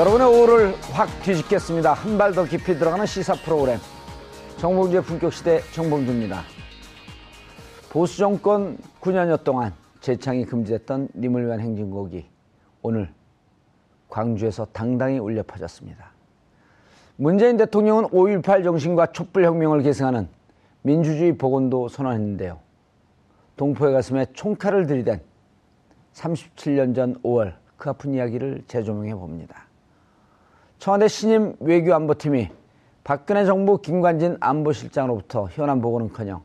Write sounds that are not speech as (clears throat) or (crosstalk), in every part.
여러분의 오후를 확 뒤집겠습니다. 한 발 더 깊이 들어가는 시사 프로그램. 정봉주의 품격시대 정봉주입니다. 보수 정권 9년여 동안 재창이 금지됐던 님을 위한 행진곡이 오늘 광주에서 당당히 울려 퍼졌습니다. 문재인 대통령은 5.18 정신과 촛불혁명을 계승하는 민주주의 복원도 선언했는데요. 동포의 가슴에 총칼을 들이댄 37년 전 5월 그 아픈 이야기를 재조명해 봅니다. 청와대 신임 외교안보팀이 박근혜 정부 김관진 안보실장으로부터 현안 보고는커녕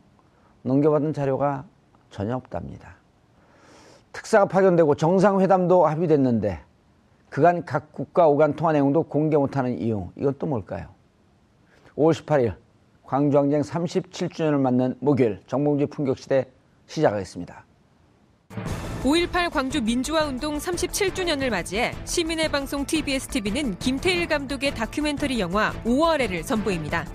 넘겨받은 자료가 전혀 없답니다. 특사가 파견되고 정상회담도 합의됐는데 그간 각 국가 오간 통화 내용도 공개 못하는 이유 이건 또 뭘까요? 5월 18일 광주항쟁 37주년을 맞는 목요일 정봉주 풍격시대 시작하겠습니다. 5.18 광주 민주화운동 37주년을 맞이해 시민의 방송 TBS TV는 김태일 감독의 다큐멘터리 영화 5월에를 선보입니다.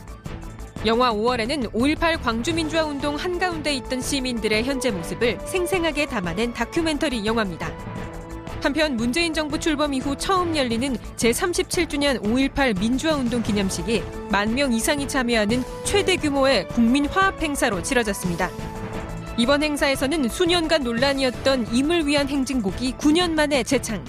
영화 5월에는 5.18 광주 민주화운동 한가운데 있던 시민들의 현재 모습을 생생하게 담아낸 다큐멘터리 영화입니다. 한편 문재인 정부 출범 이후 처음 열리는 제37주년 5.18 민주화운동 기념식이 만 명 이상이 참여하는 최대 규모의 국민 화합 행사로 치러졌습니다. 이번 행사에서는 수년간 논란이었던 임을 위한 행진곡이 9년 만에 재창.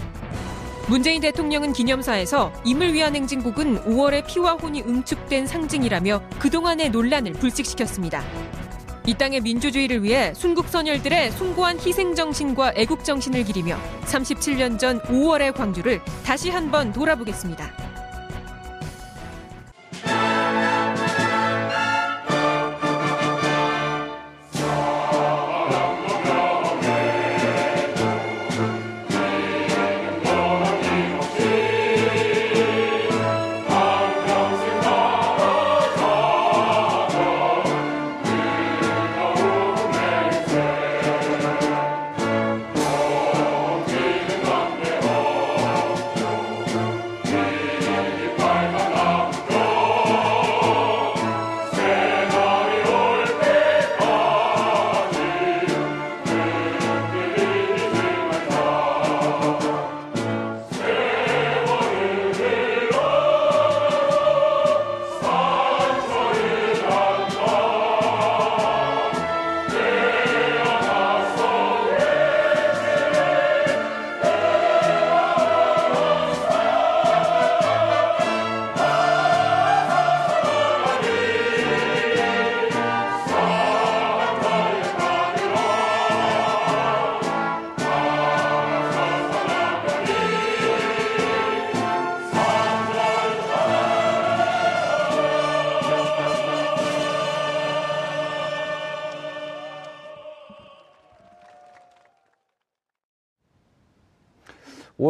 문재인 대통령은 기념사에서 임을 위한 행진곡은 5월의 피와 혼이 응축된 상징이라며 그동안의 논란을 불식시켰습니다. 이 땅의 민주주의를 위해 순국선열들의 숭고한 희생정신과 애국정신을 기리며 37년 전 5월의 광주를 다시 한번 돌아보겠습니다.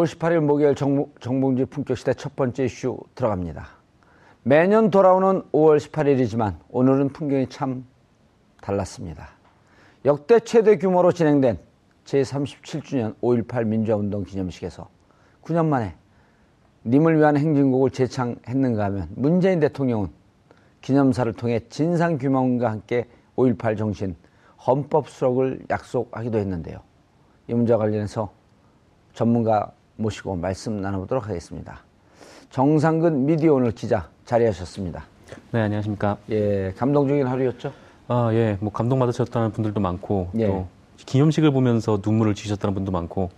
5월 18일 목요일 정, 봉지 품격시대 첫 번째 이슈 들어갑니다. 매년 돌아오는 5월 18일이지만 오늘은 풍경이 참 달랐습니다. 역대 최대 규모로 진행된 제37주년 5.18 민주화운동 기념식에서 9년 만에 님을 위한 행진곡을 재창했는가 하면 문재인 대통령은 기념사를 통해 진상규명과 함께 5.18 정신 헌법 수록을 약속하기도 했는데요. 이 문제와 관련해서 전문가 모시고 말씀 나눠보도록 하겠습니다. 정상근 미디어 오늘 기자 자리하셨습니다. 네, 안녕하십니까. 예, 감동적인 하루였죠? 아, 예, 뭐 감동받으셨다는 분들도 많고, 예. 또 기념식을 보면서 눈물을 지셨다는 분도 많고.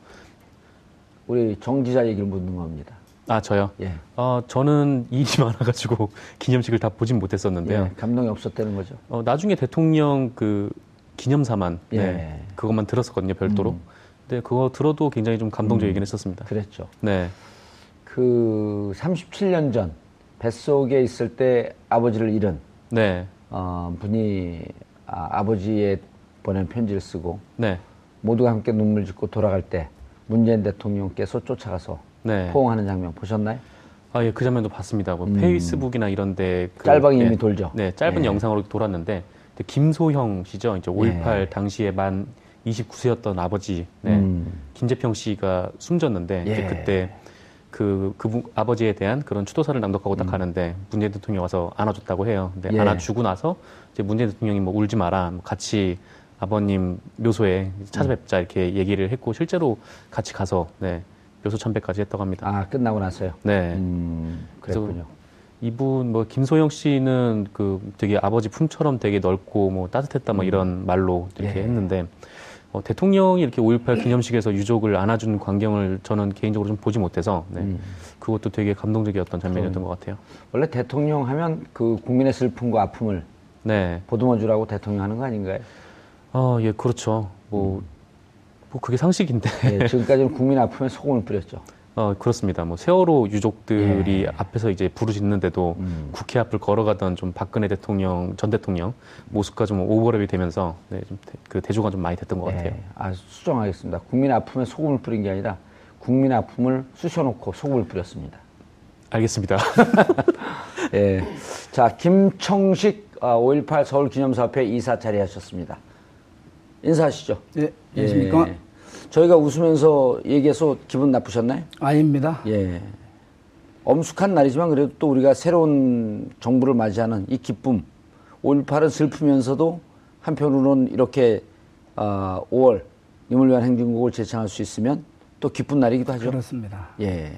우리 정 기자 얘기를 묻는 겁니다. 아, 저요? 예. 어, 저는 일이 (laughs) 많아가지고 기념식을 다 보진 못했었는데요. 예, 감동이 없었다는 거죠. 어, 나중에 대통령 그 기념사만 네, 예. 그것만 들었었거든요 별도로. 음. 근데 그거 들어도 굉장히 좀 감동적이긴 했었습니다. 그랬죠. 네, 그 37년 전 뱃속에 있을 때 아버지를 잃은 네, 어, 분이 아, 버지에 보낸 편지를 쓰고 네, 모두가 함께 눈물 짓고 돌아갈 때 문재인 대통령께서 쫓아가서 네. 포옹하는 장면 보셨나요? 아, 예, 그 장면도 봤습니다. 뭐 페이스북이나 이런데 그, 음. 짤방이 예, 이미 돌죠. 네, 짧은 예. 영상으로 돌았는데 김소형 씨죠. 이제 5.18 예. 당시에 만 29세였던 아버지 네, 음. 김재평 씨가 숨졌는데 예. 그때 그, 그 아버지에 대한 그런 추도사를 낭독하고 음. 딱 가는데 문재인 대통령이 와서 안아줬다고 해요. 근데 예. 안아주고 나서 이제 문재인 대통령이 뭐 울지 마라, 뭐 같이 아버님 묘소에 찾아뵙자 이렇게 얘기를 했고 실제로 같이 가서 네, 묘소 참배까지 했다고 합니다. 아 끝나고 나서요. 네. 음, 그랬군요. 이분 뭐 김소영 씨는 그 되게 아버지 품처럼 되게 넓고 뭐 따뜻했다 뭐 이런 말로 이렇게 예. 했는데 어, 대통령이 이렇게 5.18 기념식에서 유족을 안아주는 광경을 저는 개인적으로 좀 보지 못해서 네. 음. 그것도 되게 감동적이었던 장면이었던 것 같아요. 원래 대통령 하면 그 국민의 슬픔과 아픔을 네. 보듬어 주라고 대통령 하는 거 아닌가요? 어, 예, 그렇죠. 뭐, 뭐 그게 상식인데. 예, (laughs) 지금까지는 국민 아픔에 소금을 뿌렸죠. 어, 그렇습니다. 뭐 세월호 유족들이 예. 앞에서 이제 부르짖는데도 음. 국회 앞을 걸어가던 좀 박근혜 대통령 전 대통령 모습과 좀 오버랩이 되면서 네, 좀그 대조가 좀 많이 됐던 것 같아요. 예, 아, 수정하겠습니다. 국민 아픔에 소금을 뿌린 게 아니라 국민 아픔을 쑤셔놓고 소금을 뿌렸습니다. 알겠습니다. (laughs) 예. 자, 김청식 아, 5.18 서울 기념사업회 이사 자리하셨습니다. 인사하시죠. 네, 안녕하십니까? 예. 저희가 웃으면서 얘기해서 기분 나쁘셨나요? 아닙니다. 예. 엄숙한 날이지만 그래도 또 우리가 새로운 정부를 맞이하는 이 기쁨, 5.18은 슬프면서도 한편으로는 이렇게 아, 5월 님을 위한 행진곡을 제창할 수 있으면 또 기쁜 날이기도 하죠. 그렇습니다. 예.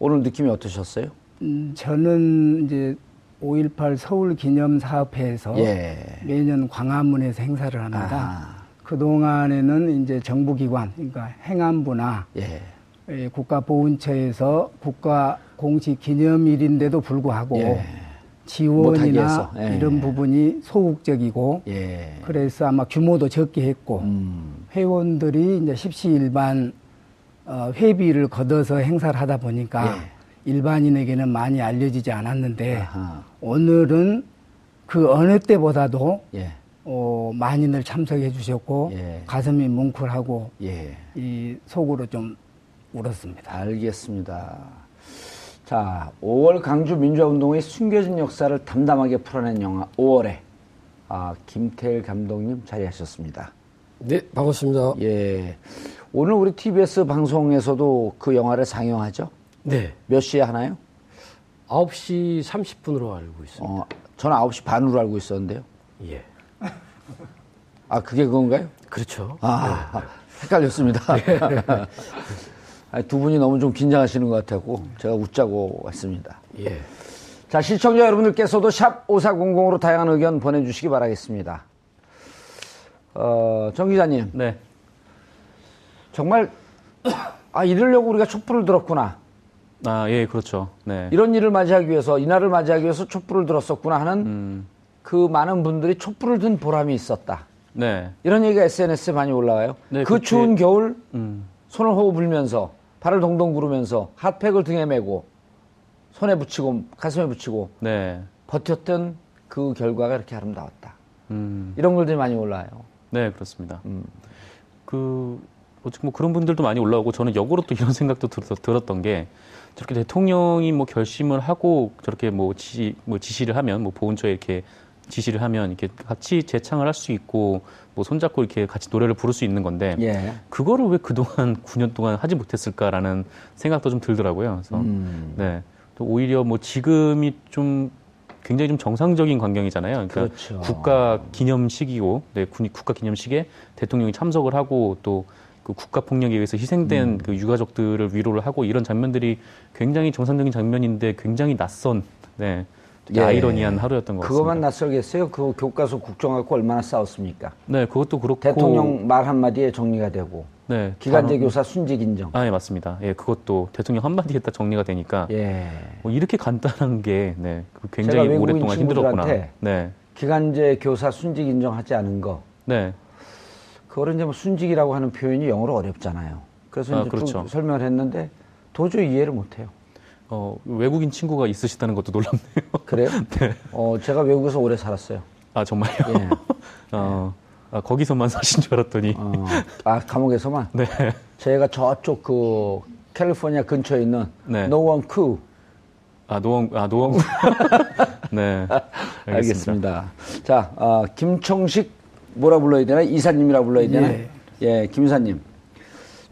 오늘 느낌이 어떠셨어요? 음, 저는 이제 5.18 서울 기념 사업회에서 예. 매년 광화문에서 행사를 합니다. 아하. 그동안에는 이제 정부기관, 그러니까 행안부나 예. 예, 국가보훈처에서 국가 공식 기념일인데도 불구하고 예. 지원이나 예. 이런 부분이 소극적이고 예. 그래서 아마 규모도 적게 했고 음. 회원들이 이제 십시일반 어, 회비를 걷어서 행사를 하다 보니까 일반인에게는 많이 알려지지 않았는데 예. 아하. 오늘은 그 어느 때보다도 예. 어, 많이들 참석해 주셨고 예. 가슴이 뭉클하고 예. 이 속으로 좀 울었습니다. 알겠습니다. 자, 5월 강주 민주화운동의 숨겨진 역사를 담담하게 풀어낸 영화 5월에 아, 김태일 감독님 자리하셨습니다. 네, 반갑습니다. 예. 오늘 우리 TBS 방송에서도 그 영화를 상영하죠? 네. 몇 시에 하나요? 9시 30분으로 알고 있습니다. 어, 저는 9시 반으로 알고 있었는데요. 예. 아, 그게 그건가요? 그렇죠. 아, 헷갈렸습니다. (laughs) 아니, 두 분이 너무 좀 긴장하시는 것 같았고, 제가 웃자고 왔습니다. 예. 자, 시청자 여러분들께서도 샵 5400으로 다양한 의견 보내주시기 바라겠습니다. 어, 정 기자님, 네. 정말, 아, 이러려고 우리가 촛불을 들었구나. 아, 예, 그렇죠. 네. 이런 일을 맞이하기 위해서, 이날을 맞이하기 위해서 촛불을 들었었구나 하는 음, 그 많은 분들이 촛불을 든 보람이 있었다. 네. 이런 얘기가 SNS에 많이 올라와요. 네, 그 그렇게- 추운 겨울, 음, 손을 호흡 불면서, 발을 동동 구르면서, 핫팩을 등에 메고, 손에 붙이고, 가슴에 붙이고, 네. 버텼던 그 결과가 이렇게 아름다웠다. 음, 이런 글들이 많이 올라와요. 네, 그렇습니다. 음. 그, 어떻게 뭐 그런 분들도 많이 올라오고 저는 역으로 또 (laughs) 이런 생각도 들, 들었 던 게 저렇게 대통령이 뭐 결심을 하고 저렇게 뭐 지시, 뭐 지시를 하면 뭐 보훈처에 이렇게 지시를 하면 이렇게 같이 재창을 할 수 있고 뭐 손잡고 이렇게 같이 노래를 부를 수 있는 건데 예. 그거를 왜 그동안 (laughs) 9년 동안 하지 못했을까라는 생각도 좀 들더라고요. 그래서 음. 네. 또 오히려 뭐 지금이 좀 굉장히 좀 정상적인 광경이잖아요. 그러니까 그렇죠. 국가 기념식이고, 네, 군- 국가 기념식에 대통령이 참석을 하고 또 그 국가 폭력에 의해서 희생된 음. 그 유가족들을 위로를 하고 이런 장면들이 굉장히 정상적인 장면인데 굉장히 낯선, 네, 되게 예. 아이러니한 하루였던 것 그것만 같습니다. 낯설겠어요? 그 교과서 국정하고 얼마나 싸웠습니까? 네, 그것도 그렇고 대통령 말 한마디에 정리가 되고, 네, 기간제 단어- 교사 순직 인정. 아, 예, 맞습니다. 예, 그것도 대통령 한마디에 딱 정리가 되니까 예. 뭐 이렇게 간단한 게 네, 그 굉장히 오랫동안 힘들었구나. 네, 기간제 교사 순직 인정하지 않은 거, 네. 그거를 이제 뭐 순직이라고 하는 표현이 영어로 어렵잖아요. 그래서 아, 이제 그렇죠. 쭉 설명을 했는데 도저히 이해를 못 해요. 어, 외국인 친구가 있으시다는 것도 놀랍네요. (laughs) 그래요? (laughs) 네. 어, 제가 외국에서 오래 살았어요. 아, 정말요? 예. (laughs) 어, 아, 거기서만 사신 줄 알았더니. 어, 아, 감옥에서만? 네. 제가 저쪽 그 캘리포니아 근처에 있는 네. 노원쿠 아, 노원, 아, 노원. 네. 알겠습니다. 알겠습니다. 자, 어, 김청식 뭐라 불러야 되나? 이사님이라 불러야 되나? 예. 예, 김 이사님.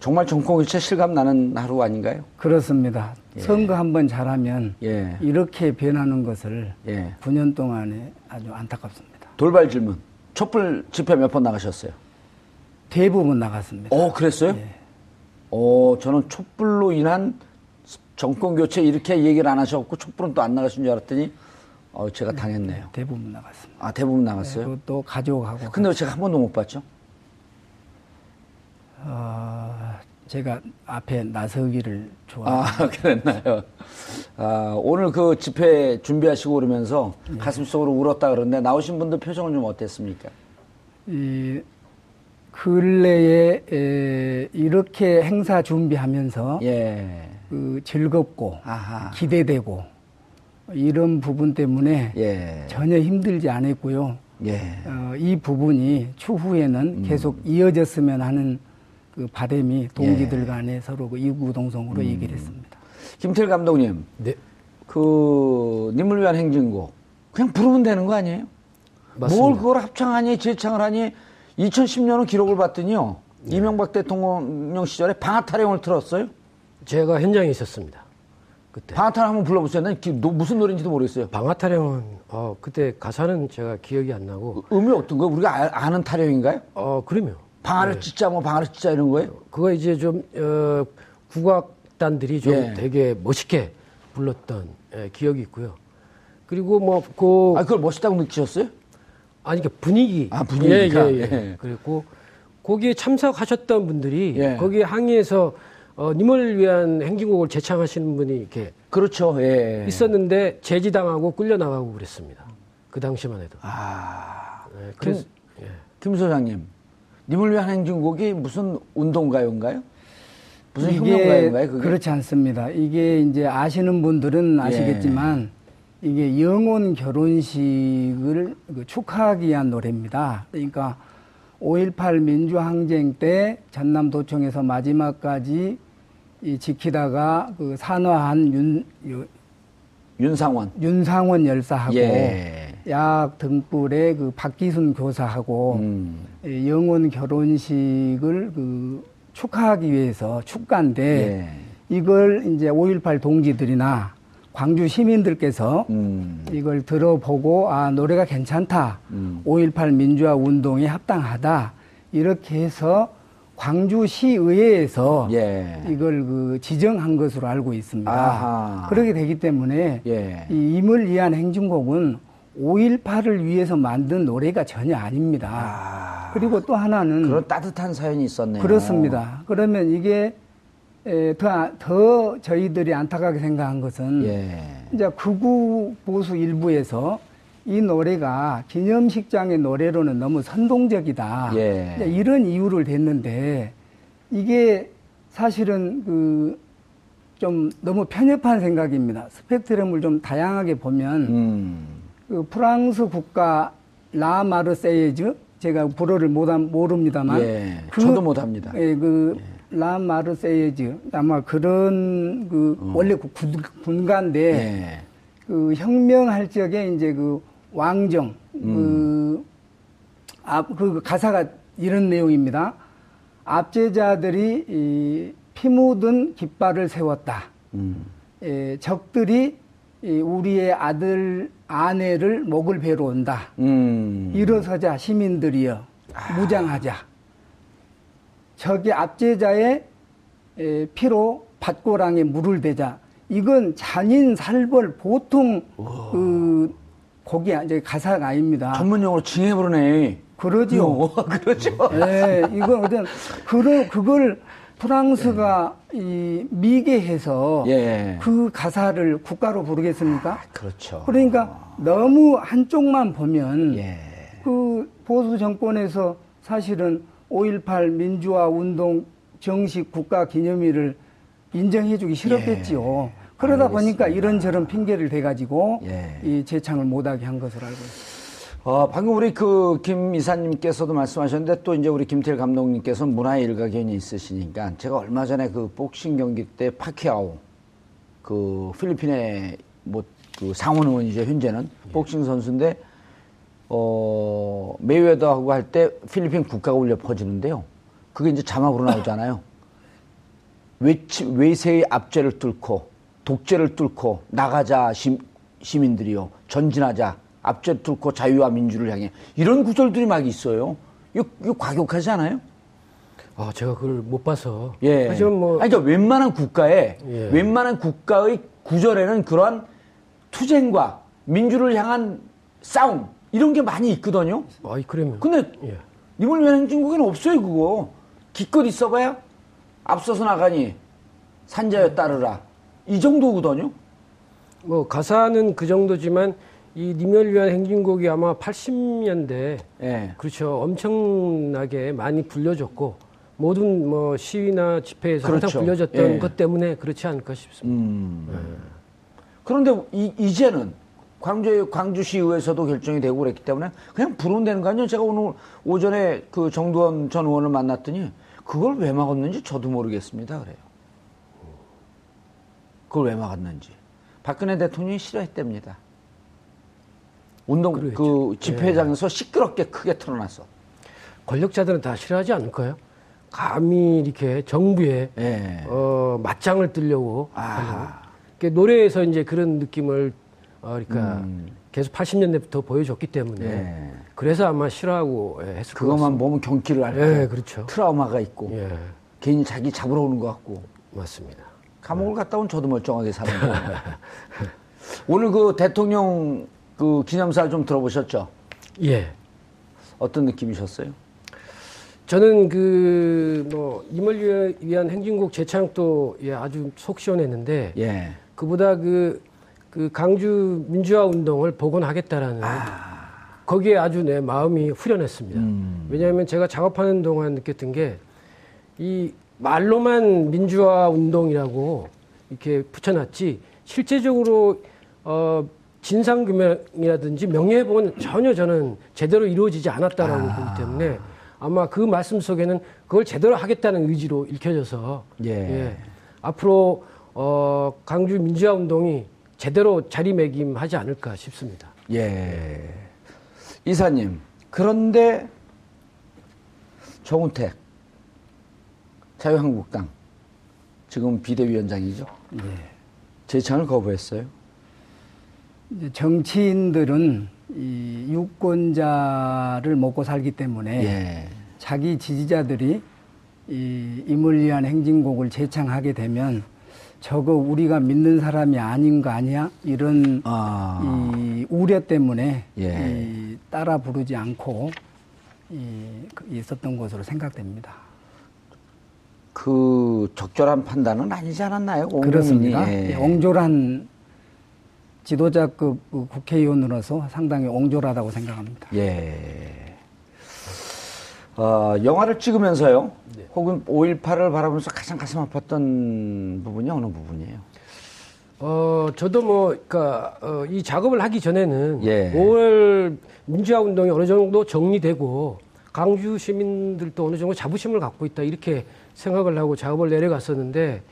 정말 정권교체 실감 나는 하루 아닌가요? 그렇습니다. 선거 한번 잘하면 예. 이렇게 변하는 것을 예. 9년 동안에 아주 안타깝습니다. 돌발 질문. 촛불 집회 몇 번 나가셨어요? 대부분 나갔습니다. 어, 그랬어요? 예. 어, 저는 촛불로 인한 정권 교체 이렇게 얘기를 안 하셨고 촛불은 또 안 나가신 줄 알았더니 어, 제가 당했네요. 대부분 나갔습니다. 아, 대부분 나갔어요? 그것도 가족하고. 근데 왜 제가 한 번도 못 봤죠? 어, 제가 앞에 나서기를 좋아합니다. 아, (laughs) 그랬나요? 아, 오늘 그 집회 준비하시고 그러면서 가슴 속으로 울었다 그러는데 나오신 분들 표정은 좀 어땠습니까? 이 근래에 에, 이렇게 행사 준비하면서 예. 그 즐겁고 아하. 기대되고 이런 부분 때문에 예. 전혀 힘들지 않았고요. 예. 어, 이 부분이 추후에는 음. 계속 이어졌으면 하는 그 바람이 예. 동지들 간에 서로 그 이구동성으로 음. 얘기를 했습니다. 김태일 감독님, 네. 그 님을 위한 행진곡 그냥 부르면 되는 거 아니에요? 맞습니다. 뭘 그걸 합창하니 재창을 하니 2010년은 기록을 봤더니요. 네. 이명박 대통령 시절에 방아타령을 틀었어요. 제가 현장에 있었습니다. 그때. 방아타령 한번 불러보세요. 난 기- 노- 무슨 노래인지도 모르겠어요. 방아타령은 어, 그때 가사는 제가 기억이 안 나고 음이 어떤 거예요? 우리가 아- 아는 타령인가요? 어 그러면 방아를 네. 찢자 뭐 방아를 찢자 이런 거예요? 그거 이제 좀 어, 국악단들이 좀 예. 되게 멋있게 불렀던 예, 기억이 있고요. 그리고 뭐그 아 그걸 멋있다고 느끼셨어요? 아니 그 분위기. 아, 분위기가? 예, 예, 예. 예. 그랬고 거기에 참석하셨던 분들이 예. 거기에 항의해서 어, 님을 위한 행진곡을 재창하시는 분이 이렇게 그렇죠. 예. 있었는데 제지당하고 끌려 나가고 그랬습니다. 그 당시만 해도. 아 예, 그래서 예. 김 소장님, 님을 위한 행진곡이 무슨 운동가요인가요? 무슨 이게 혁명가요인가요? 그게? 그렇지 않습니다. 이게 이제 아시는 분들은 아시겠지만 이게 영혼 결혼식을 그 축하하기 위한 노래입니다. 그러니까 5.18 민주항쟁 때 전남도청에서 마지막까지 이 지키다가 그 산화한 윤, 유- 윤상원. 윤상원 열사하고 예. 약 등불의 그 박기순 교사하고 음. 예, 영혼 결혼식을 그 축하하기 위해서 축가인데 예. 이걸 이제 5.18 동지들이나 광주 시민들께서 음. 이걸 들어보고 아 노래가 괜찮다. 음. 5.18 민주화 운동에 합당하다. 이렇게 해서 광주시의회에서 예. 이걸 그 지정한 것으로 알고 있습니다. 아하. 그렇게 되기 때문에 예. 이 임을 위한 행진곡은 5.18을 위해서 만든 노래가 전혀 아닙니다. 아. 그리고 또 하나는 그런 따뜻한 사연이 있었네요. 그렇습니다. 그러면 이게 에, 더, 아- 더 저희들이 안타깝게 생각한 것은 예. 이제 극우 보수 일부에서 이 노래가 기념식장의 노래로는 너무 선동적이다. 예. 이런 이유를 댔는데 이게 사실은 그 좀 너무 편협한 생각입니다. 스펙트럼을 좀 다양하게 보면 음. 그 프랑스 국가 라 마르세이즈 제가 불어를 못 모릅니다만 예. 저도 못합니다. 예, 그 라 마르세이즈 아마 그런 그 원래 그 군- 군가인데 어. 예. 그 혁명할 적에 이제 그 왕정 음. 그, 앞, 그 가사가 이런 내용입니다. 압제자들이 이, 피 묻은 깃발을 세웠다. 음. 예, 적들이 이 우리의 아들 아내를 목을 베러 온다. 음. 일어서자 시민들이여 무장하자. 적의 압제자의 에, 피로 밭고랑에 물을 대자. 이건 잔인 살벌 보통 그 곡이 이제 가사가 아닙니다. 전문 용어로 징해 부르네. 그러지요. (laughs) 그렇죠. 예, 이건 어떤 그런 그걸 프랑스가 이 미개해서 예. 그 가사를 국가로 부르겠습니까? 그렇죠. 그러니까 너무 한쪽만 보면 예. 그 보수 정권에서 사실은 5.18 민주화 운동 정식 국가 기념일을 인정해주기 싫었겠지요. 그러다 보니까 알겠습니다. 이런저런 핑계를 대가지고 예. 이 재창을 못하게 한 것으로 알고 있습니다. 어, 방금 우리 그 김 이사님께서도 말씀하셨는데 또 이제 우리 김태일 감독님께서는 문화의 일가견이 있으시니까 제가 얼마 전에 그 복싱 경기 때 파키아오 그 필리핀의 뭐그 상원 의원이죠 현재는 복싱 선수인데 어 메이웨더하고 할 때 필리핀 국가가 울려 퍼지는데요. 그게 이제 자막으로 나오잖아요. (laughs) 외치, 외세의 압제를 뚫고 독재를 뚫고 나가자 시, 시민들이요 전진하자 압제를 뚫고 자유와 민주를 향해 이런 구절들이 막 있어요. 이거, 이거 과격하지 않아요? 아, 제가 그걸 못 봐서. 예. 하지만 뭐 아니, 그러니까 웬만한 국가에 예. 웬만한 국가의 구절에는 그러한 투쟁과 민주를 향한 싸움 이런 게 많이 있거든요. 아이 그러면 근데 예. 이번 유엔 행진국에는 없어요 그거. 기껏 있어봐야 앞서서 나가니 산자여 따르라 이 정도거든요. 뭐 가사는 그 정도지만 이 님을 위한 행진곡이 아마 80년대 예. 그렇죠 엄청나게 많이 불려졌고 모든 뭐 시위나 집회에서 그렇죠. 항상 불려졌던 예. 것 때문에 그렇지 않을까 싶습니다. 음. 그런데 이, 이제는 광주 광주시의회에서도 결정이 되고 그랬기 때문에 그냥 부르면 되는 거 아니에요? 제가 오늘 오전에 그 정두원 전 의원을 만났더니 그걸 왜 막았는지 저도 모르겠습니다. 그래요. 그걸 왜 막았는지 박근혜 대통령이 싫어했답니다. 운동 그 그러겠죠. 집회장에서 시끄럽게 크게 틀어놨어. 권력자들은 다 싫어하지 않을까요? 감히 이렇게 정부에 예. 어, 맞짱을 뜨려고 아. 그러니까 노래에서 이제 그런 느낌을 어, 그러니까 계속 80년대부터 보여줬기 때문에 음. 예. 그래서 아마 싫어하고 예, 했을 것 그것만 같습니다. 보면 경기를 앓고 예, 그렇죠. 트라우마가 있고 예, 괜히 자기 잡으러 오는 것 같고 맞습니다. 감옥을 갔다 온 저도 멀쩡하게 사는 거예요. (laughs) 오늘 그 대통령 그 기념사 좀 들어보셨죠? 예. 어떤 느낌이셨어요? 저는 그 뭐 임을 위해- 위한 행진곡 재창도 예, 아주 속 시원했는데 예. 그보다 그, 그 강주 민주화 운동을 복원하겠다라는 거기에 아주 내 마음이 후련했습니다. 음. 왜냐하면 제가 작업하는 동안 느꼈던 게 이 말로만 민주화 운동이라고 이렇게 붙여놨지 실제적으로 어 진상규명이라든지 명예회복은 전혀 저는 제대로 이루어지지 않았다라고 보기 때문에 아마 그 말씀 속에는 그걸 제대로 하겠다는 의지로 읽혀져서 예. 앞으로 어 강주 민주화 운동이 제대로 자리매김하지 않을까 싶습니다. 예. 이사님, 그런데 정우택 자유한국당 지금 비대위원장이죠? 예. 재창을 거부했어요. 정치인들은 이 유권자를 먹고 살기 때문에 예. 자기 지지자들이 이 임을 위한 행진곡을 재창하게 되면 저거 우리가 믿는 사람이 아닌 거 아니야? 이런 아. 이 우려 때문에 예. 이 따라 부르지 않고 이, 그 있었던 것으로 생각됩니다. 그 적절한 판단은 아니지 않았나요? 온 국민이? 그렇습니다. 예. 예, 옹졸한 지도자급 그 국회의원으로서 상당히 옹졸하다고 생각합니다. 예. 어, 영화를 찍으면서요. 네. 혹은 5.18을 바라보면서 가장 가슴 아팠던 부분이 어느 부분이에요? 어, 저도 뭐, 그니까, 어, 이 작업을 하기 전에는 예. 5월 민주화 운동이 어느 정도 정리되고 강주 시민들도 어느 정도 자부심을 갖고 있다 이렇게 생각을 하고 작업을 내려갔었는데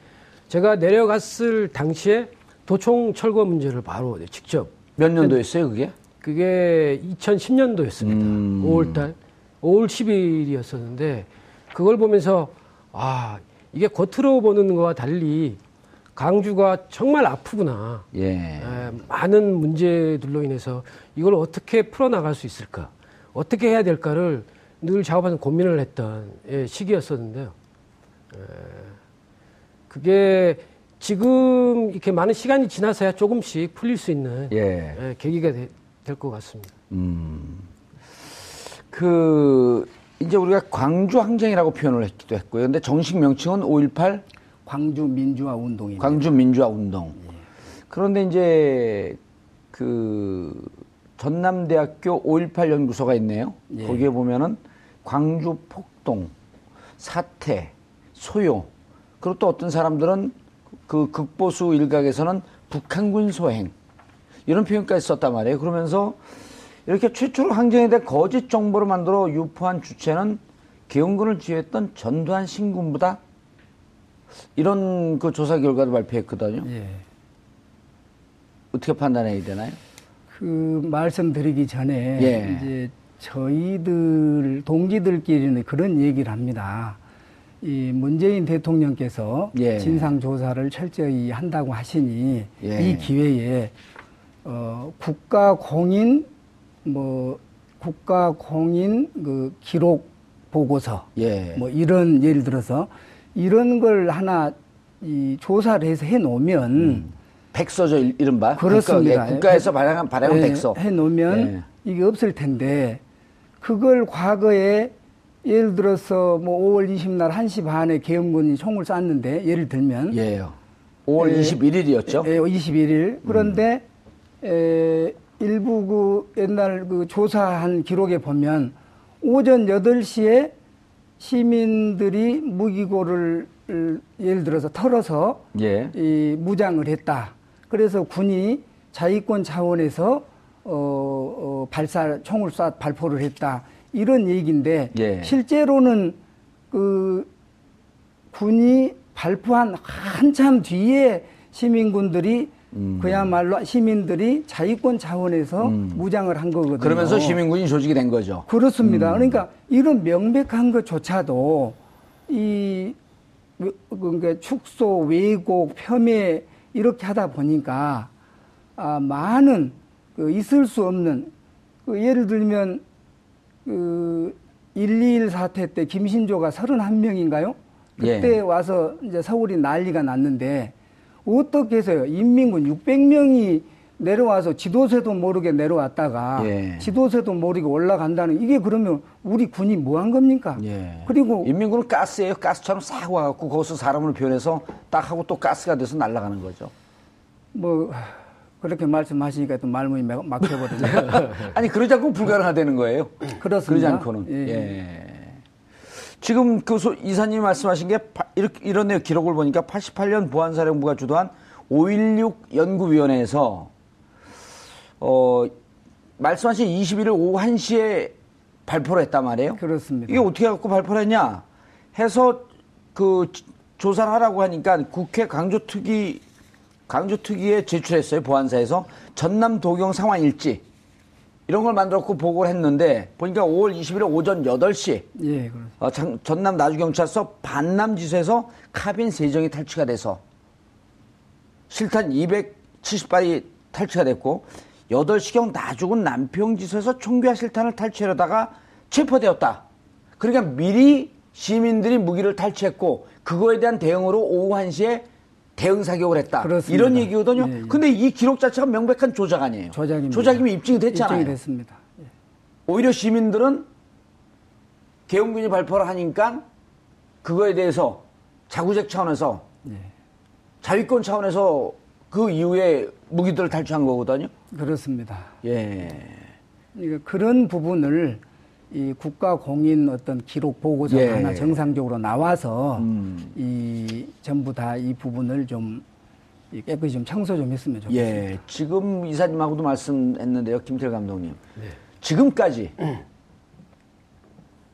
제가 내려갔을 당시에 도청 철거 문제를 바로 직접 몇 년도였어요, 그게? 그게 2010년도였습니다. 음. 5월달, 5월 10일이었었는데 그걸 보면서 아 이게 겉으로 보는 거와 달리 강주가 정말 아프구나. 예. 에, 많은 문제들로 인해서 이걸 어떻게 풀어나갈 수 있을까, 어떻게 해야 될까를 늘 작업하면서 고민을 했던 예, 시기였었는데요. 에, 그게 지금 이렇게 많은 시간이 지나서야 조금씩 풀릴 수 있는 예. 예, 계기가 될 것 같습니다. 음. 그, 이제 우리가 광주 항쟁이라고 표현을 했기도 했고요. 근데 정식 명칭은 5.18 광주 민주화 운동입니다. 광주 민주화 운동. 그런데 이제 그 전남대학교 5.18 연구소가 있네요. 예. 거기에 보면은 광주 폭동, 사태, 소요, 그리고 또 어떤 사람들은 그 극보수 일각에서는 북한군 소행 이런 표현까지 썼단 말이에요. 그러면서 이렇게 최초로 항쟁에 대해 거짓 정보를 만들어 유포한 주체는 계엄군을 지휘했던 전두환 신군보다 이런 그 조사 결과를 발표했거든요. 예. 어떻게 판단해야 되나요? 그 말씀드리기 전에 예. 이제 저희들 동기들끼리는 그런 얘기를 합니다. 이 문재인 대통령께서 예. 진상 조사를 철저히 한다고 하시니 예. 이 기회에 어 국가 공인 뭐 국가 공인 그 기록 보고서 예. 뭐 이런 예를 들어서 이런 걸 하나 이 조사를 해서 해 놓으면 백서죠 일- 이른바 그렇습니다. 국가, 예, 국가에서 발행한 발행한 예, 백서 해 놓으면 예. 이게 없을 텐데 그걸 과거에 예를 들어서 뭐 5월 20날 1시 반에 계엄군이 총을 쐈는데 예를 들면 예. 5월 예. 21일이었죠. 예, 21일 그런데 음. 에, 일부 그 옛날 그 조사한 기록에 보면 오전 8시에 시민들이 무기고를 을, 예를 들어서 털어서 예. 이 무장을 했다. 그래서 군이 자위권 차원에서 어, 어, 발사 총을 쏴 발포를 했다. 이런 얘기인데 예. 실제로는 그 군이 발포한 한참 뒤에 시민군들이 음. 그야말로 시민들이 자위권 차원에서 무장을 한 거거든요. 그러면서 시민군이 조직이 된 거죠. 그렇습니다. 음. 그러니까 이런 명백한 것조차도 이 그- 그러니까 축소, 왜곡, 폄훼 이렇게 하다 보니까 아, 많은 그 있을 수 없는 그 예를 들면 그 121 사태 때 김신조가 31명인가요? 그때 예. 와서 이제 서울이 난리가 났는데 어떻게 해서요? 인민군 600명이 내려와서 지도세도 모르게 내려왔다가 예. 지도세도 모르게 올라간다는 이게 그러면 우리 군이 뭐 한 겁니까? 예. 그리고 인민군은 가스예요. 가스처럼 싹 와갖고 거기서 사람을 변해서 딱 하고 또 가스가 돼서 날아가는 거죠. 뭐 그렇게 말씀하시니까 또 말문이 막- 막혀버리네요. (laughs) 아니 그러지 않고 불가능하다는 거예요. 그렇습니다. 그러지 않고는. 예. 예. 지금 그 소- 이사님이 말씀하신 게 파- 이렇게 이런 내용 기록을 보니까 88년 보안사령부가 주도한 5.16 연구위원회에서 어 말씀하신 21일 오후 1시에 발표를 했단 말이에요. 그렇습니다. 이게 어떻게 갖고 발표를 했냐? 해서 그 지- 조사를 하라고 하니까 국회 강조특위 강조특위에 제출했어요. 보안사에서 전남 도경 상황 일지 이런 걸 만들었고 보고를 했는데 보니까 5월 20일 오전 8시 예. 어, 장- 전남 나주경찰서 반남지소에서 카빈 세정이 탈취가 돼서 실탄 270발이 탈취가 됐고 8시경 나주군 남평지소에서 총기와 실탄을 탈취하려다가 체포되었다. 그러니까 미리 시민들이 무기를 탈취했고 그거에 대한 대응으로 오후 1시에 대응 사격을 했다. 그렇습니다. 이런 얘기거든요. 예, 예. 근데 이 기록 자체가 명백한 조작 아니에요. 조작입니다. 조작이면 입증이 됐잖아요. 입증이 됐습니다. 예. 오히려 시민들은 계엄군이 발표를 하니까 그거에 대해서 자구적 차원에서 예. 자위권 차원에서 그 이후에 무기들을 탈취한 거거든요. 그렇습니다. 예. 그러니까 그런 부분을 이 국가 공인 어떤 기록 보고서가 예. 하나 정상적으로 나와서 음. 이 전부 다 이 부분을 좀이 깨끗이 좀 청소 좀 했으면 좋겠습니다. 예. 지금 이사님하고도 말씀했는데요. 김태일 감독님. 지금까지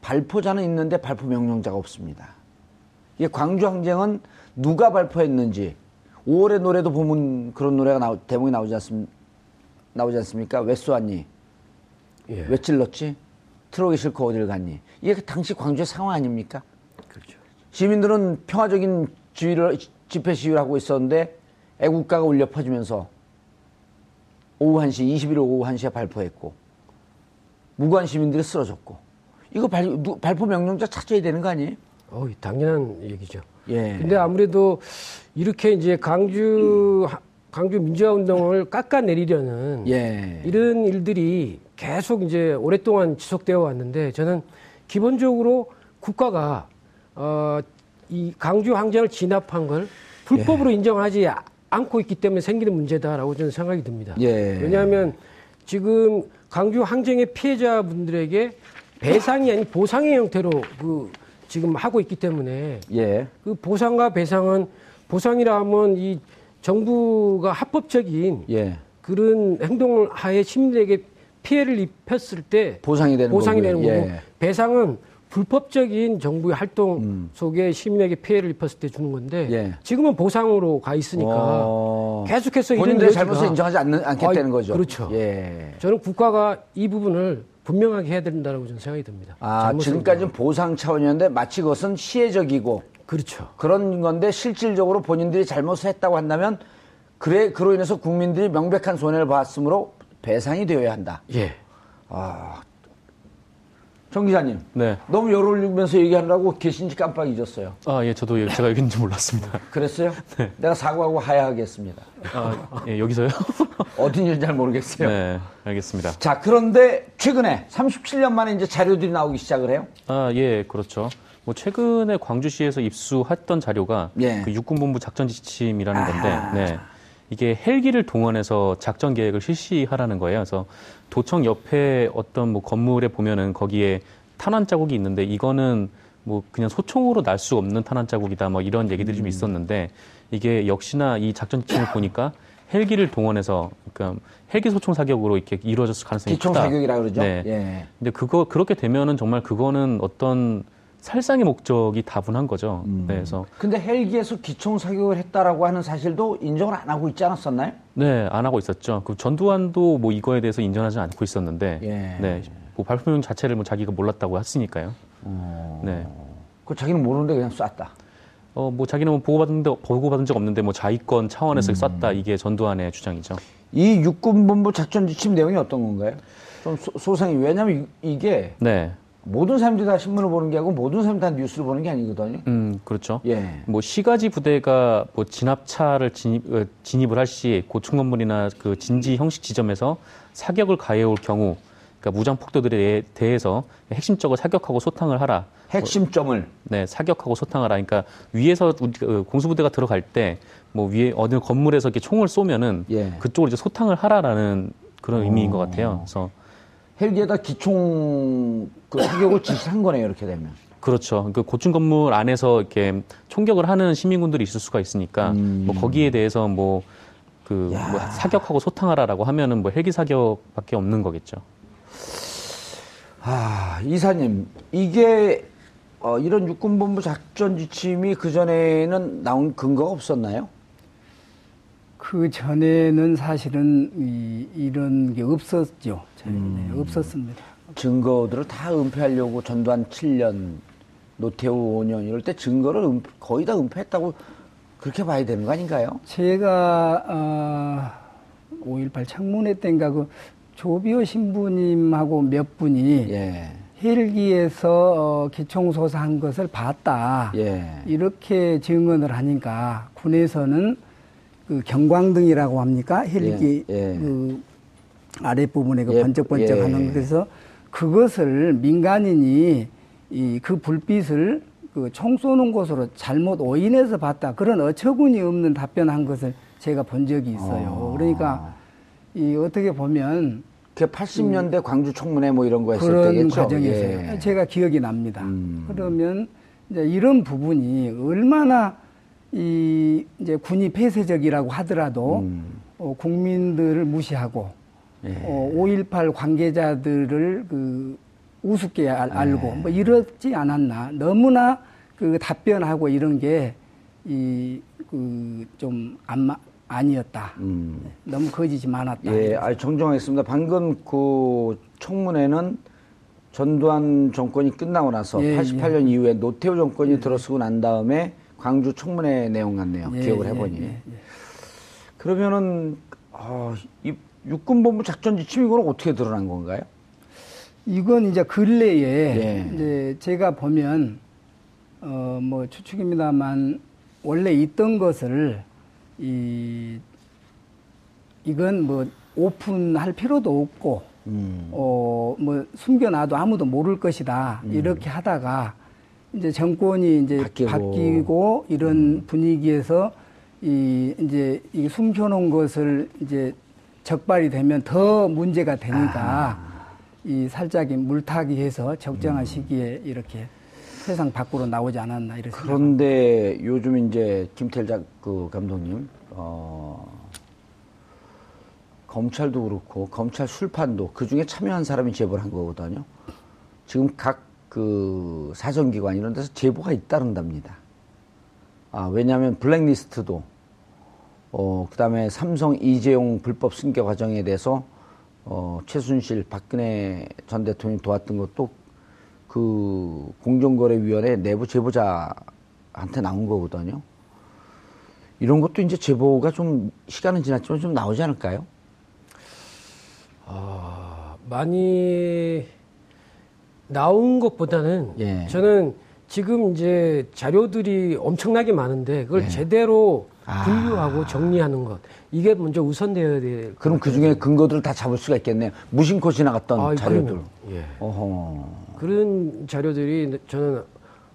발포자는 있는데 발포 명령자가 없습니다. 이게 광주 항쟁은 누가 발포했는지 5월의 노래도 보면 그런 노래가 나오, 대목이 나오지 않습, 나오지 않습니까? 왜 쏘았니? 예. 왜 찔렀지? 트럭에 싣고 어딜 갔니? 이게 그 당시 광주의 상황 아닙니까? 그렇죠. 시민들은 평화적인 지휘를, 집회 시위를 하고 있었는데 애국가가 울려 퍼지면서 오후 1시, 21일 오후 1시에 발포했고 무고한 시민들이 쓰러졌고 이거 발, 누- 발포 명령자 찾아야 되는 거 아니에요? 어, 당연한 얘기죠. 예. 근데 아무래도 이렇게 이제 강주 강주 민주화 운동을 깎아내리려는 예. 이런 일들이 계속 이제 오랫동안 지속되어 왔는데 저는 기본적으로 국가가 어, 이 강주 항쟁을 진압한 걸 불법으로 인정하지 아- 않고 있기 때문에 생기는 문제다라고 저는 생각이 듭니다. 예. 왜냐하면 지금 강주 항쟁의 피해자분들에게 배상이 아닌 보상의 형태로 그 지금 하고 있기 때문에 예. 그 보상과 배상은 보상이라 하면 이 정부가 합법적인 예. 그런 행동을 하에 시민에게 피해를 입혔을 때 보상이 되는 보상이 거고요. 되는 거고 예. 배상은 불법적인 정부의 활동 속에 시민에게 피해를 입혔을 때 주는 건데 음. 예. 지금은 보상으로 가 있으니까 어. 계속해서 본인들의 잘못을 인정하지 않는, 않겠다는 거죠. 그렇죠. 예. 저는 국가가 이 부분을 분명하게 해야 된다고 저는 생각이 듭니다. 아, 지금까지는 보상 차원이었는데 마치 그것은 시혜적이고 그렇죠. 그런 건데 실질적으로 본인들이 잘못을 했다고 한다면 그래 그로 인해서 국민들이 명백한 손해를 봤으므로 배상이 되어야 한다. 예. 정 기자님, 네. 너무 열 올리면서 얘기하느라고 계신지 깜빡 잊었어요. 아, 예, 저도 제가 여기 있는지 몰랐습니다. (laughs) 그랬어요? 내가 사과하고 하야하겠습니다. 아, 예, 여기서요? (laughs) 어딘 일인지 잘 모르겠어요. 네, 알겠습니다. 자, 그런데 최근에 37년 만에 이제 자료들이 나오기 시작을 해요. 아, 예, 그렇죠. 뭐 최근에 광주시에서 입수했던 자료가 예. 그 육군본부 작전 지침이라는 건데, 아하. 네. 이게 헬기를 동원해서 작전 계획을 실시하라는 거예요. 그래서 도청 옆에 어떤 뭐 건물에 보면은 거기에 탄환 자국이 있는데 이거는 뭐 그냥 소총으로 날 수 없는 탄환 자국이다 뭐 이런 얘기들이 좀 있었는데 이게 역시나 이 작전 지침을 보니까 헬기를 동원해서 그러니까 헬기 소총 사격으로 이렇게 이루어졌을 가능성이 기총 크다. 사격이라 그러죠. 네. 예. 근데 그거 그렇게 되면은 정말 그거는 어떤 살상의 목적이 다분한 거죠. 음. 네, 그래서 근데 헬기에서 기총 사격을 했다라고 하는 사실도 인정을 안 하고 있지 않았었나요? 네, 안 하고 있었죠. 그 전두환도 뭐 이거에 대해서 인정하지 않고 있었는데, 예. 네, 뭐 발표문 자체를 뭐 자기가 몰랐다고 했으니까요. 어. 네, 그 자기는 모르는데 그냥 쐈다. 어, 뭐 자기는 뭐 보고받은 데 보고받은 적 없는데 뭐 자위권 음. 차원에서 쐈다 이게 전두환의 주장이죠. 이 육군본부 작전 지침 내용이 어떤 건가요? 좀 소, 소상히 왜냐하면 이, 게 네, 모든 사람들이 다 신문을 보는 게 아니고 모든 사람들이 다 뉴스를 보는 게 아니거든요. 음, 그렇죠. 예. 뭐 시가지 부대가 뭐 진압차를 진입, 어, 진입을 할 시 고층 건물이나 그 진지 형식 지점에서 사격을 가해올 경우, 그러니까 무장 폭도들에 대해- 대해서 핵심적으로 사격하고 소탕을 하라. 핵심점을 네, 사격하고 소탕하라. 그러니까 위에서 우리 그 공수부대가 들어갈 때 뭐 위에 어느 건물에서 이렇게 총을 쏘면은 예. 그쪽으로 이제 소탕을 하라라는 그런 의미인 것 같아요. 그래서 헬기에다 기총 그 사격을 지시한 거네요. 이렇게 되면. 그렇죠. 그 고층 건물 안에서 이렇게 총격을 하는 시민군들이 있을 수가 있으니까 음. 뭐 거기에 대해서 뭐 그 뭐 사격하고 소탕하라라고 하면은 뭐 헬기 사격밖에 없는 거겠죠. 아 이사님 이게 어, 이런 육군본부 작전 지침이 그 전에는 나온 근거가 없었나요? 그 전에는 사실은 이, 이런 게 없었죠. 잘, 음. 네, 없었습니다. 증거들을 다 은폐하려고 전두환 7년, 노태우 5년 이럴 때 증거를 은- 거의 다 은폐했다고 그렇게 봐야 되는 거 아닌가요? 제가 어, 5.18 청문회 때인가 그 조비오 신부님하고 몇 분이 예, 헬기에서 어, 기총소사한 것을 봤다. 예, 이렇게 증언을 하니까 군에서는 그 경광등이라고 합니까? 헬기 예, 예. 그 아랫부분에 그 예, 번쩍번쩍 예. 하는 그래서 그것을 민간인이 이 그 불빛을 그 총 쏘는 곳으로 잘못 오인해서 봤다. 그런 어처구니 없는 답변한 것을 제가 본 적이 있어요. 아. 그러니까 이 어떻게 보면 그 80년대 광주 청문회 뭐 이런 거 했을 그런 때겠죠. 과정에서요. 예. 제가 기억이 납니다. 음. 그러면 이제 이런 부분이 얼마나 이 이제 군이 폐쇄적이라고 하더라도 음. 어, 국민들을 무시하고 예. 어, 5.18 관계자들을 그 우습게 알, 네. 알고 뭐 이렇지 않았나 너무나 그 답변하고 이런 게 이 그 좀 안마 아니었다. 음. 너무 거짓이 많았다. 예, 아, 정정하겠습니다. 방금 그 청문회는 전두환 정권이 끝나고 나서 예, 88년 이후에 노태우 정권이 들어서고 난 다음에 광주 청문회 내용 같네요. 예, 기억을 예, 해보니. 예, 예. 그러면은 아, 이 육군본부 작전 지침 이거는 어떻게 드러난 건가요? 이건 이제 근래에 예. 이제 제가 보면 어 뭐 추측입니다만 원래 있던 것을 이 이건 뭐 오픈할 필요도 없고 음. 어뭐 숨겨놔도 아무도 모를 것이다 이렇게 하다가 이제 정권이 이제 바뀌고. 바뀌고, 이런 분위기에서 이 이제 이 숨겨놓은 것을 이제 적발이 되면 더 문제가 되니까 이 살짝이 물타기 해서 적정한 시기에 이렇게 세상 밖으로 나오지 않았나 이런 생각. 그런데 요즘 이제 김태일 작, 그 감독님, 어, 검찰도 그렇고 검찰 술판도 그 중에 참여한 사람이 제보를 한 거거든요. 지금 각 그 사정기관 이런 데서 제보가 잇따른답니다. 아, 왜냐하면 블랙리스트도 어, 그 다음에 삼성 이재용 불법 승계 과정에 대해서 어, 최순실, 박근혜 전 대통령이 도왔던 것도 그 공정거래위원회 내부 제보자한테 나온 거거든요. 이런 것도 이제 제보가 좀 시간은 지났지만 좀 나오지 않을까요? 아, 많이 나온 것보다는 예. 저는 지금 이제 자료들이 엄청나게 많은데 그걸 제대로 예. 아. 분류하고 정리하는 것 이게 먼저 우선되어야 될. 그럼 그 중에 근거들을 다 잡을 수가 있겠네요. 무심코 지나갔던 아, 자료들. 예. 그런 자료들이 저는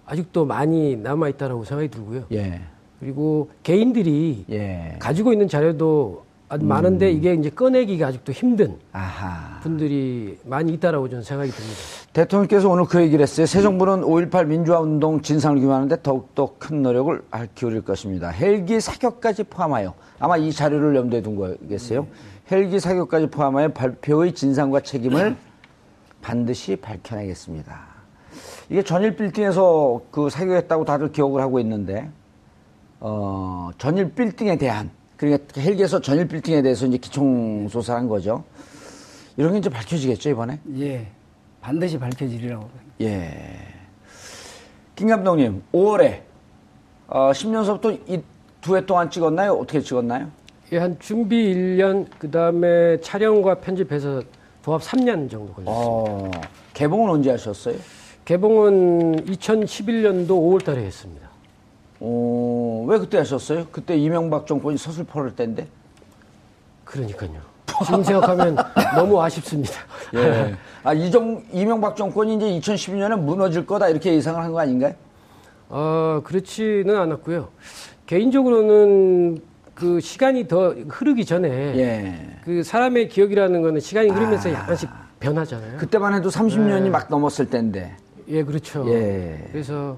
아직도 많이 남아 있다라고 생각이 들고요. 예. 그리고 개인들이 예. 가지고 있는 자료도 아주 많은데 이게 이제 꺼내기가 아직도 힘든 아하. 분들이 많이 있다라고 저는 생각이 듭니다. 대통령께서 오늘 그 얘기를 했어요. 새 정부는 5.18 민주화 운동 진상을 규명하는데 더욱더 큰 노력을 기울일 것입니다. 헬기 사격까지 포함하여 아마 이 자료를 염두에 둔 거겠어요. 헬기 사격까지 포함하여 발표의 진상과 책임을 (clears throat) 반드시 밝혀내겠습니다. 이게 전일 빌딩에서 그 사격했다고 다들 기억을 하고 있는데 어, 전일 빌딩에 대한 그러니까 헬기에서 전일 빌딩에 대해서 이제 기총 조사를 한 거죠. 이런 게 이제 밝혀지겠죠 이번에. 예, 반드시 밝혀지리라고. 예. 김 감독님, 5월에 어, 10년서부터 이 두 해 동안 찍었나요? 어떻게 찍었나요? 예, 한 준비 1년, 그 다음에 촬영과 편집해서 도합 3년 정도 걸렸어요. 어, 개봉은 언제 하셨어요? 개봉은 2011년도 5월 달에 했습니다. 어, 왜 그때 하셨어요? 그때 이명박 정권이 서슬 퍼를 때인데. 그러니까요. 지금 생각하면 너무 아쉽습니다. 예. 아, 이정, 이명박 정권이 이제 2012년에 무너질 거다 이렇게 예상을 한 거 아닌가요? 어, 그렇지는 않았고요. 개인적으로는 그 시간이 더 흐르기 전에 예. 그 사람의 기억이라는 거는 시간이 흐르면서 약간씩 변하잖아요. 그때만 해도 30년이 막 넘었을 때인데. 예, 그렇죠. 예. 그래서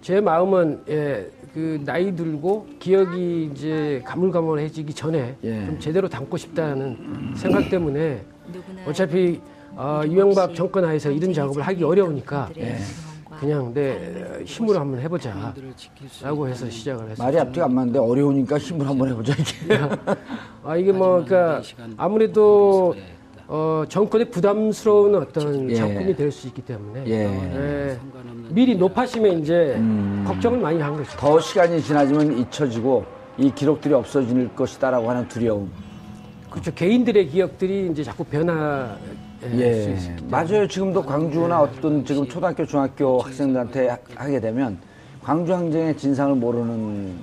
제 마음은 예, 그 나이 들고 기억이 이제 가물가물해지기 전에 예. 좀 제대로 담고 싶다는 생각 때문에 어차피 어, 이명박 정권 하에서 이런 작업을 하기 어려우니까 그냥 내 힘으로 한번 해보자 라고 해서 시작을 했어요. 말이 앞뒤가 안 맞는데 어려우니까 힘을 한번 해보자, 이게. 아 이게 뭐 그러니까 아무래도 어, 정권에 부담스러운 어떤 예. 작품이 될 수 있기 때문에 예. 예, 미리 높아심에 이제 걱정을 많이 한 거죠. 더 시간이 지나지면 잊혀지고 이 기록들이 없어질 것이다라고 하는 두려움. 그렇죠. 개인들의 기억들이 이제 자꾸 변화 수 예, 맞아요. 지금도 광주나 어떤 지금 초등학교, 중학교 학생들한테 하- 하게 되면 광주 항쟁의 진상을 모르는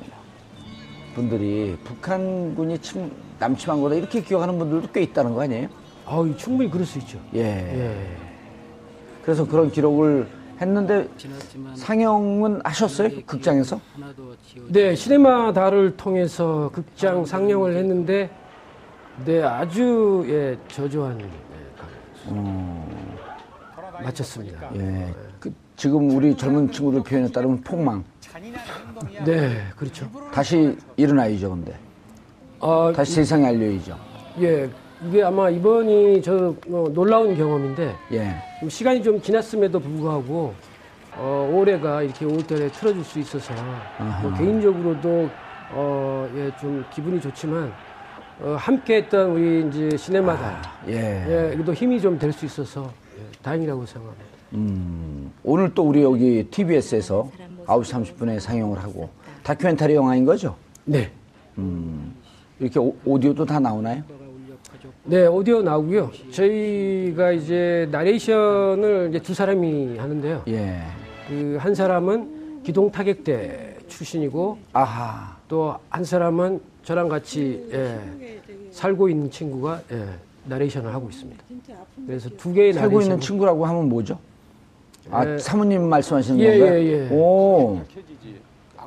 분들이 북한군이 침, 남침한 거다 이렇게 기억하는 분들도 꽤 있다는 거 아니에요? 아우 충분히 그럴 수 있죠. 예. 예. 그래서 그런 기록을 했는데 상영은 하셨어요? 극장에서? 네, 시네마 다를 통해서 극장 상영을 했는데 네, 아주 예, 저조한 예, 강의. 마쳤습니다. 예. 그, 지금 우리 젊은 친구들 표현에 따르면 폭망. 네, 그렇죠. 다시 일어나야죠, 근데. 아, 다시 세상에 알려야죠. 예, 이게 아마 이번이 저 어, 놀라운 경험인데 예. 좀 시간이 좀 지났음에도 불구하고 어, 올해가 이렇게 5월달에 틀어줄 수 있어서 뭐 개인적으로도 어, 예, 좀 기분이 좋지만 어, 함께했던 우리 이제 시네마다 예. 예, 또 힘이 좀 될 수 있어서 예, 다행이라고 생각합니다. 음, 오늘 또 우리 여기 TBS에서 9시 30분에 상영을 하고 다큐멘터리 영화인 거죠? 네. 이렇게 오, 오디오도 다 나오나요? 네, 오디오 나오고요. 저희가 이제 나레이션을 이제 두 사람이 하는데요. 예. 그 한 사람은 기동 타격대 출신이고 아하. 또 한 사람은 저랑 같이 예, 살고 있는 친구가 예, 나레이션을 하고 있습니다. 그래서 두 개의 살고 나레이션 있는 친구라고 하면 뭐죠? 아, 예. 사모님 말씀하시는 예, 건가요? 예, 예. 오.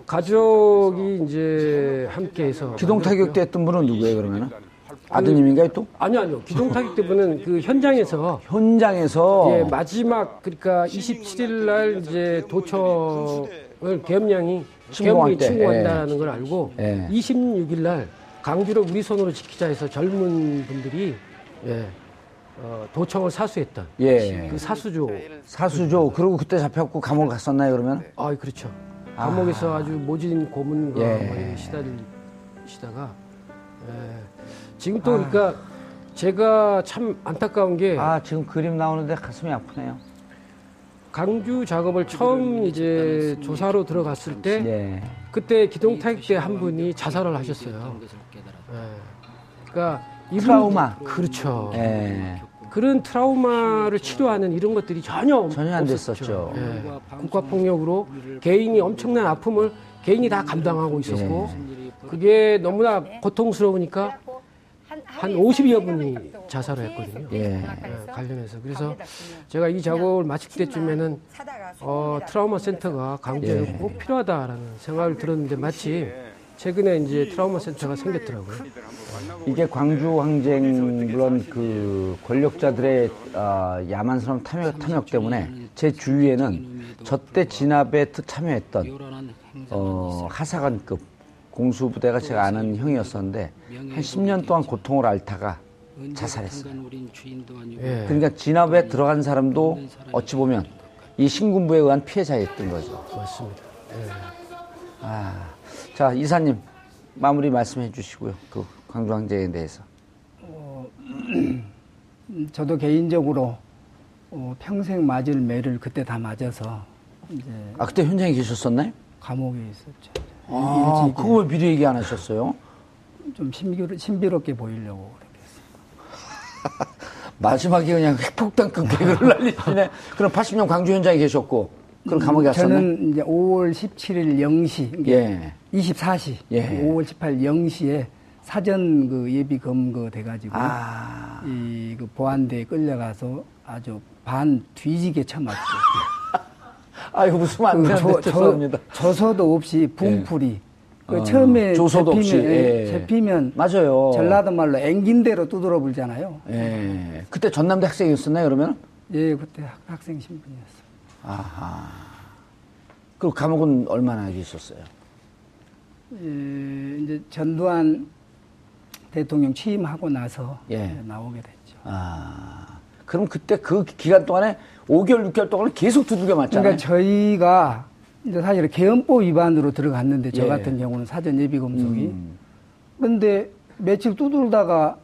가족이 이제 함께해서 기동 만들었고요. 타격대 했던 분은 누구예요, 그러면은? 아드님인가요 또? 아니요, 아니요. 기동타격 때문에 그 현장에서 현장에서 예, 마지막 그러니까 27일 날 이제 도청을 계엄령이 계엄령이 때, 침공한다는 걸 알고 예. 26일 날 강주를 우리 손으로 지키자 해서 젊은 분들이 예, 어, 도청을 사수했던 예. 그 사수조. 사수죠. 그리고 그때 잡혔고 감옥 갔었나요 그러면? 아, 그렇죠. 감옥에서 아. 주 모진 고문과 예. 뭐 시달리시다가 예. 지금 또 그러니까 제가 참 안타까운 게 아 지금 그림 나오는데 가슴이 아프네요. 강주 작업을 처음 이제 조사로 들어갔을 때 예. 그때 기동타격 때한 분이 자살을 하셨어요. 예. 그러니까 이분- 트라우마. 그렇죠. 예. 그런 트라우마를 치료하는 이런 것들이 전혀 전혀 안 없었죠. 됐었죠. 예. 국가 폭력으로 개인이 엄청난 아픔을 개인이 다 감당하고 있었고 그게 너무나 고통스러우니까 한 50여 분이 자살을 했거든요. 예. 예, 관련해서 그래서 제가 이 작업을 마칠 때쯤에는 어, 트라우마 센터가 강주에 예. 꼭 필요하다라는 생각을 들었는데 마침 최근에 이제 트라우마 센터가 생겼더라고요. 이게 광주 항쟁 물론 그 권력자들의 아, 야만스러운 탐욕, 탐욕 때문에 제 주위에는 저때 진압에 특 참여했던 어, 하사관급 공수부대가 제가 아는 형이었었는데 한 10년 동안 고통을 앓다가 자살했어요. 예. 그러니까 진압에 들어간 사람도 어찌 보면 이 신군부에 의한 피해자였던 거죠. 맞습니다. 아, 자 이사님 마무리 말씀해 주시고요. 그 광주 항쟁에 대해서. 음, (clears throat) 저도 개인적으로 어, 평생 맞을 매를 그때 다 맞아서 이제 아 그때 현장에 계셨었나요? 감옥에 있었죠. 아, 일찍 그거 왜 미리 얘기 안 하셨어요? 좀 신비로, 신비롭게 보이려고 그렇게 했어요. (laughs) 마지막에 그냥 핵폭탄급 개그를 (laughs) 날리시네. 그럼 80년 광주 현장에 계셨고, 그럼 감옥에 갔었나요? 저는 이제 5월 17일 0시, 예. 24시, 예. 5월 18일 0시에 사전 그 예비 검거 돼가지고 아, 이그 보안대에 끌려가서 아주 반 뒤지게 쳐맞고 (laughs) 아이고 웃으면 안 되는데 죄송합니다. 저 서도 없이 붕풀이 그 어, 처음에 조서도 잡히면, 없이, 예, 예. 잡히면 맞아요. 전라도 말로 앵긴 대로 두드러 불잖아요. 예. 그때 전남대 학생이었었나요, 그러면? 예, 그때 학- 학생 신분이었어요. 아하. 그 감옥은 얼마나 계셨어요? 예, 이제 전두환 대통령 취임하고 나서 예. 예, 나오게 됐죠. 아. 그럼 그때 그 기간 동안에 5개월, 6개월 동안 계속 두들겨 맞잖아요. 그러니까 저희가 이제 사실 계엄법 위반으로 들어갔는데 저 예. 같은 경우는 사전 예비 검속이. 음. 근데 며칠 두들다가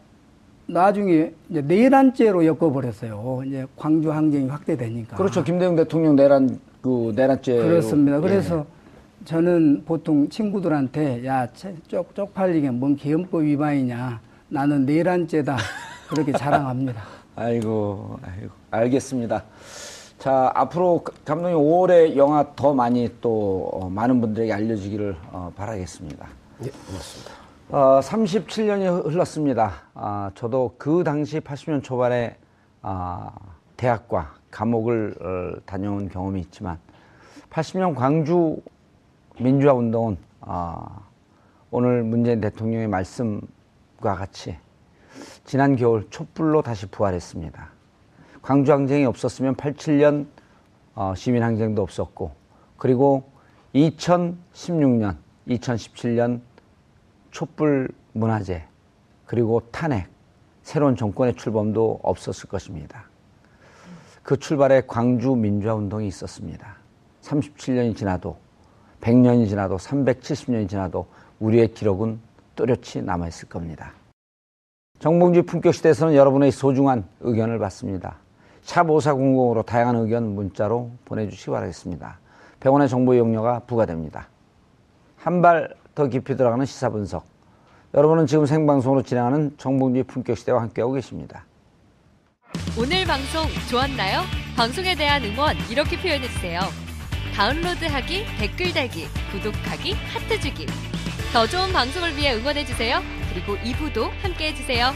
나중에 이제 내란죄로 엮어버렸어요. 이제 광주 항쟁이 확대되니까. 그렇죠. 김대중 대통령 내란, 그, 내란죄. 그렇습니다. 예. 그래서 저는 보통 친구들한테 야, 쟤 쪽, 쪽팔리게 뭔 계엄법 위반이냐. 나는 내란죄다. 그렇게 자랑합니다. (laughs) 아이고, 아이고, 알겠습니다. 자, 앞으로 감독님 5월에 영화 더 많이 또 어, 많은 분들에게 알려지기를 어, 바라겠습니다. 예, 고맙습니다. 어, 37년이 흘렀습니다. 아, 저도 그 당시 80년 초반에 아, 대학과 감옥을 어, 다녀온 경험이 있지만 80년 광주 민주화 운동은 아, 오늘 문재인 대통령의 말씀과 같이 지난 겨울 촛불로 다시 부활했습니다. 광주 항쟁이 없었으면 87년 어, 시민 항쟁도 없었고 그리고 2016년, 2017년 촛불 문화제 그리고 탄핵 새로운 정권의 출범도 없었을 것입니다. 그 출발에 광주 민주화 운동이 있었습니다. 37년이 지나도 100년이 지나도 370년이 지나도 우리의 기록은 또렷이 남아 있을 겁니다. 정봉주 품격 시대에서는 여러분의 소중한 의견을 받습니다. 샵 5400으로 다양한 의견 문자로 보내주시기 바라겠습니다. 100원의 정보 이용료가 부과됩니다. 한 발 더 깊이 들어가는 시사 분석. 여러분은 지금 생방송으로 진행하는 정봉주의 품격 시대와 함께하고 계십니다. 오늘 방송 좋았나요? 방송에 대한 응원 이렇게 표현해주세요. 다운로드하기, 댓글 달기, 구독하기, 하트 주기. 더 좋은 방송을 위해 응원해주세요. 그리고 2부도 함께 해주세요.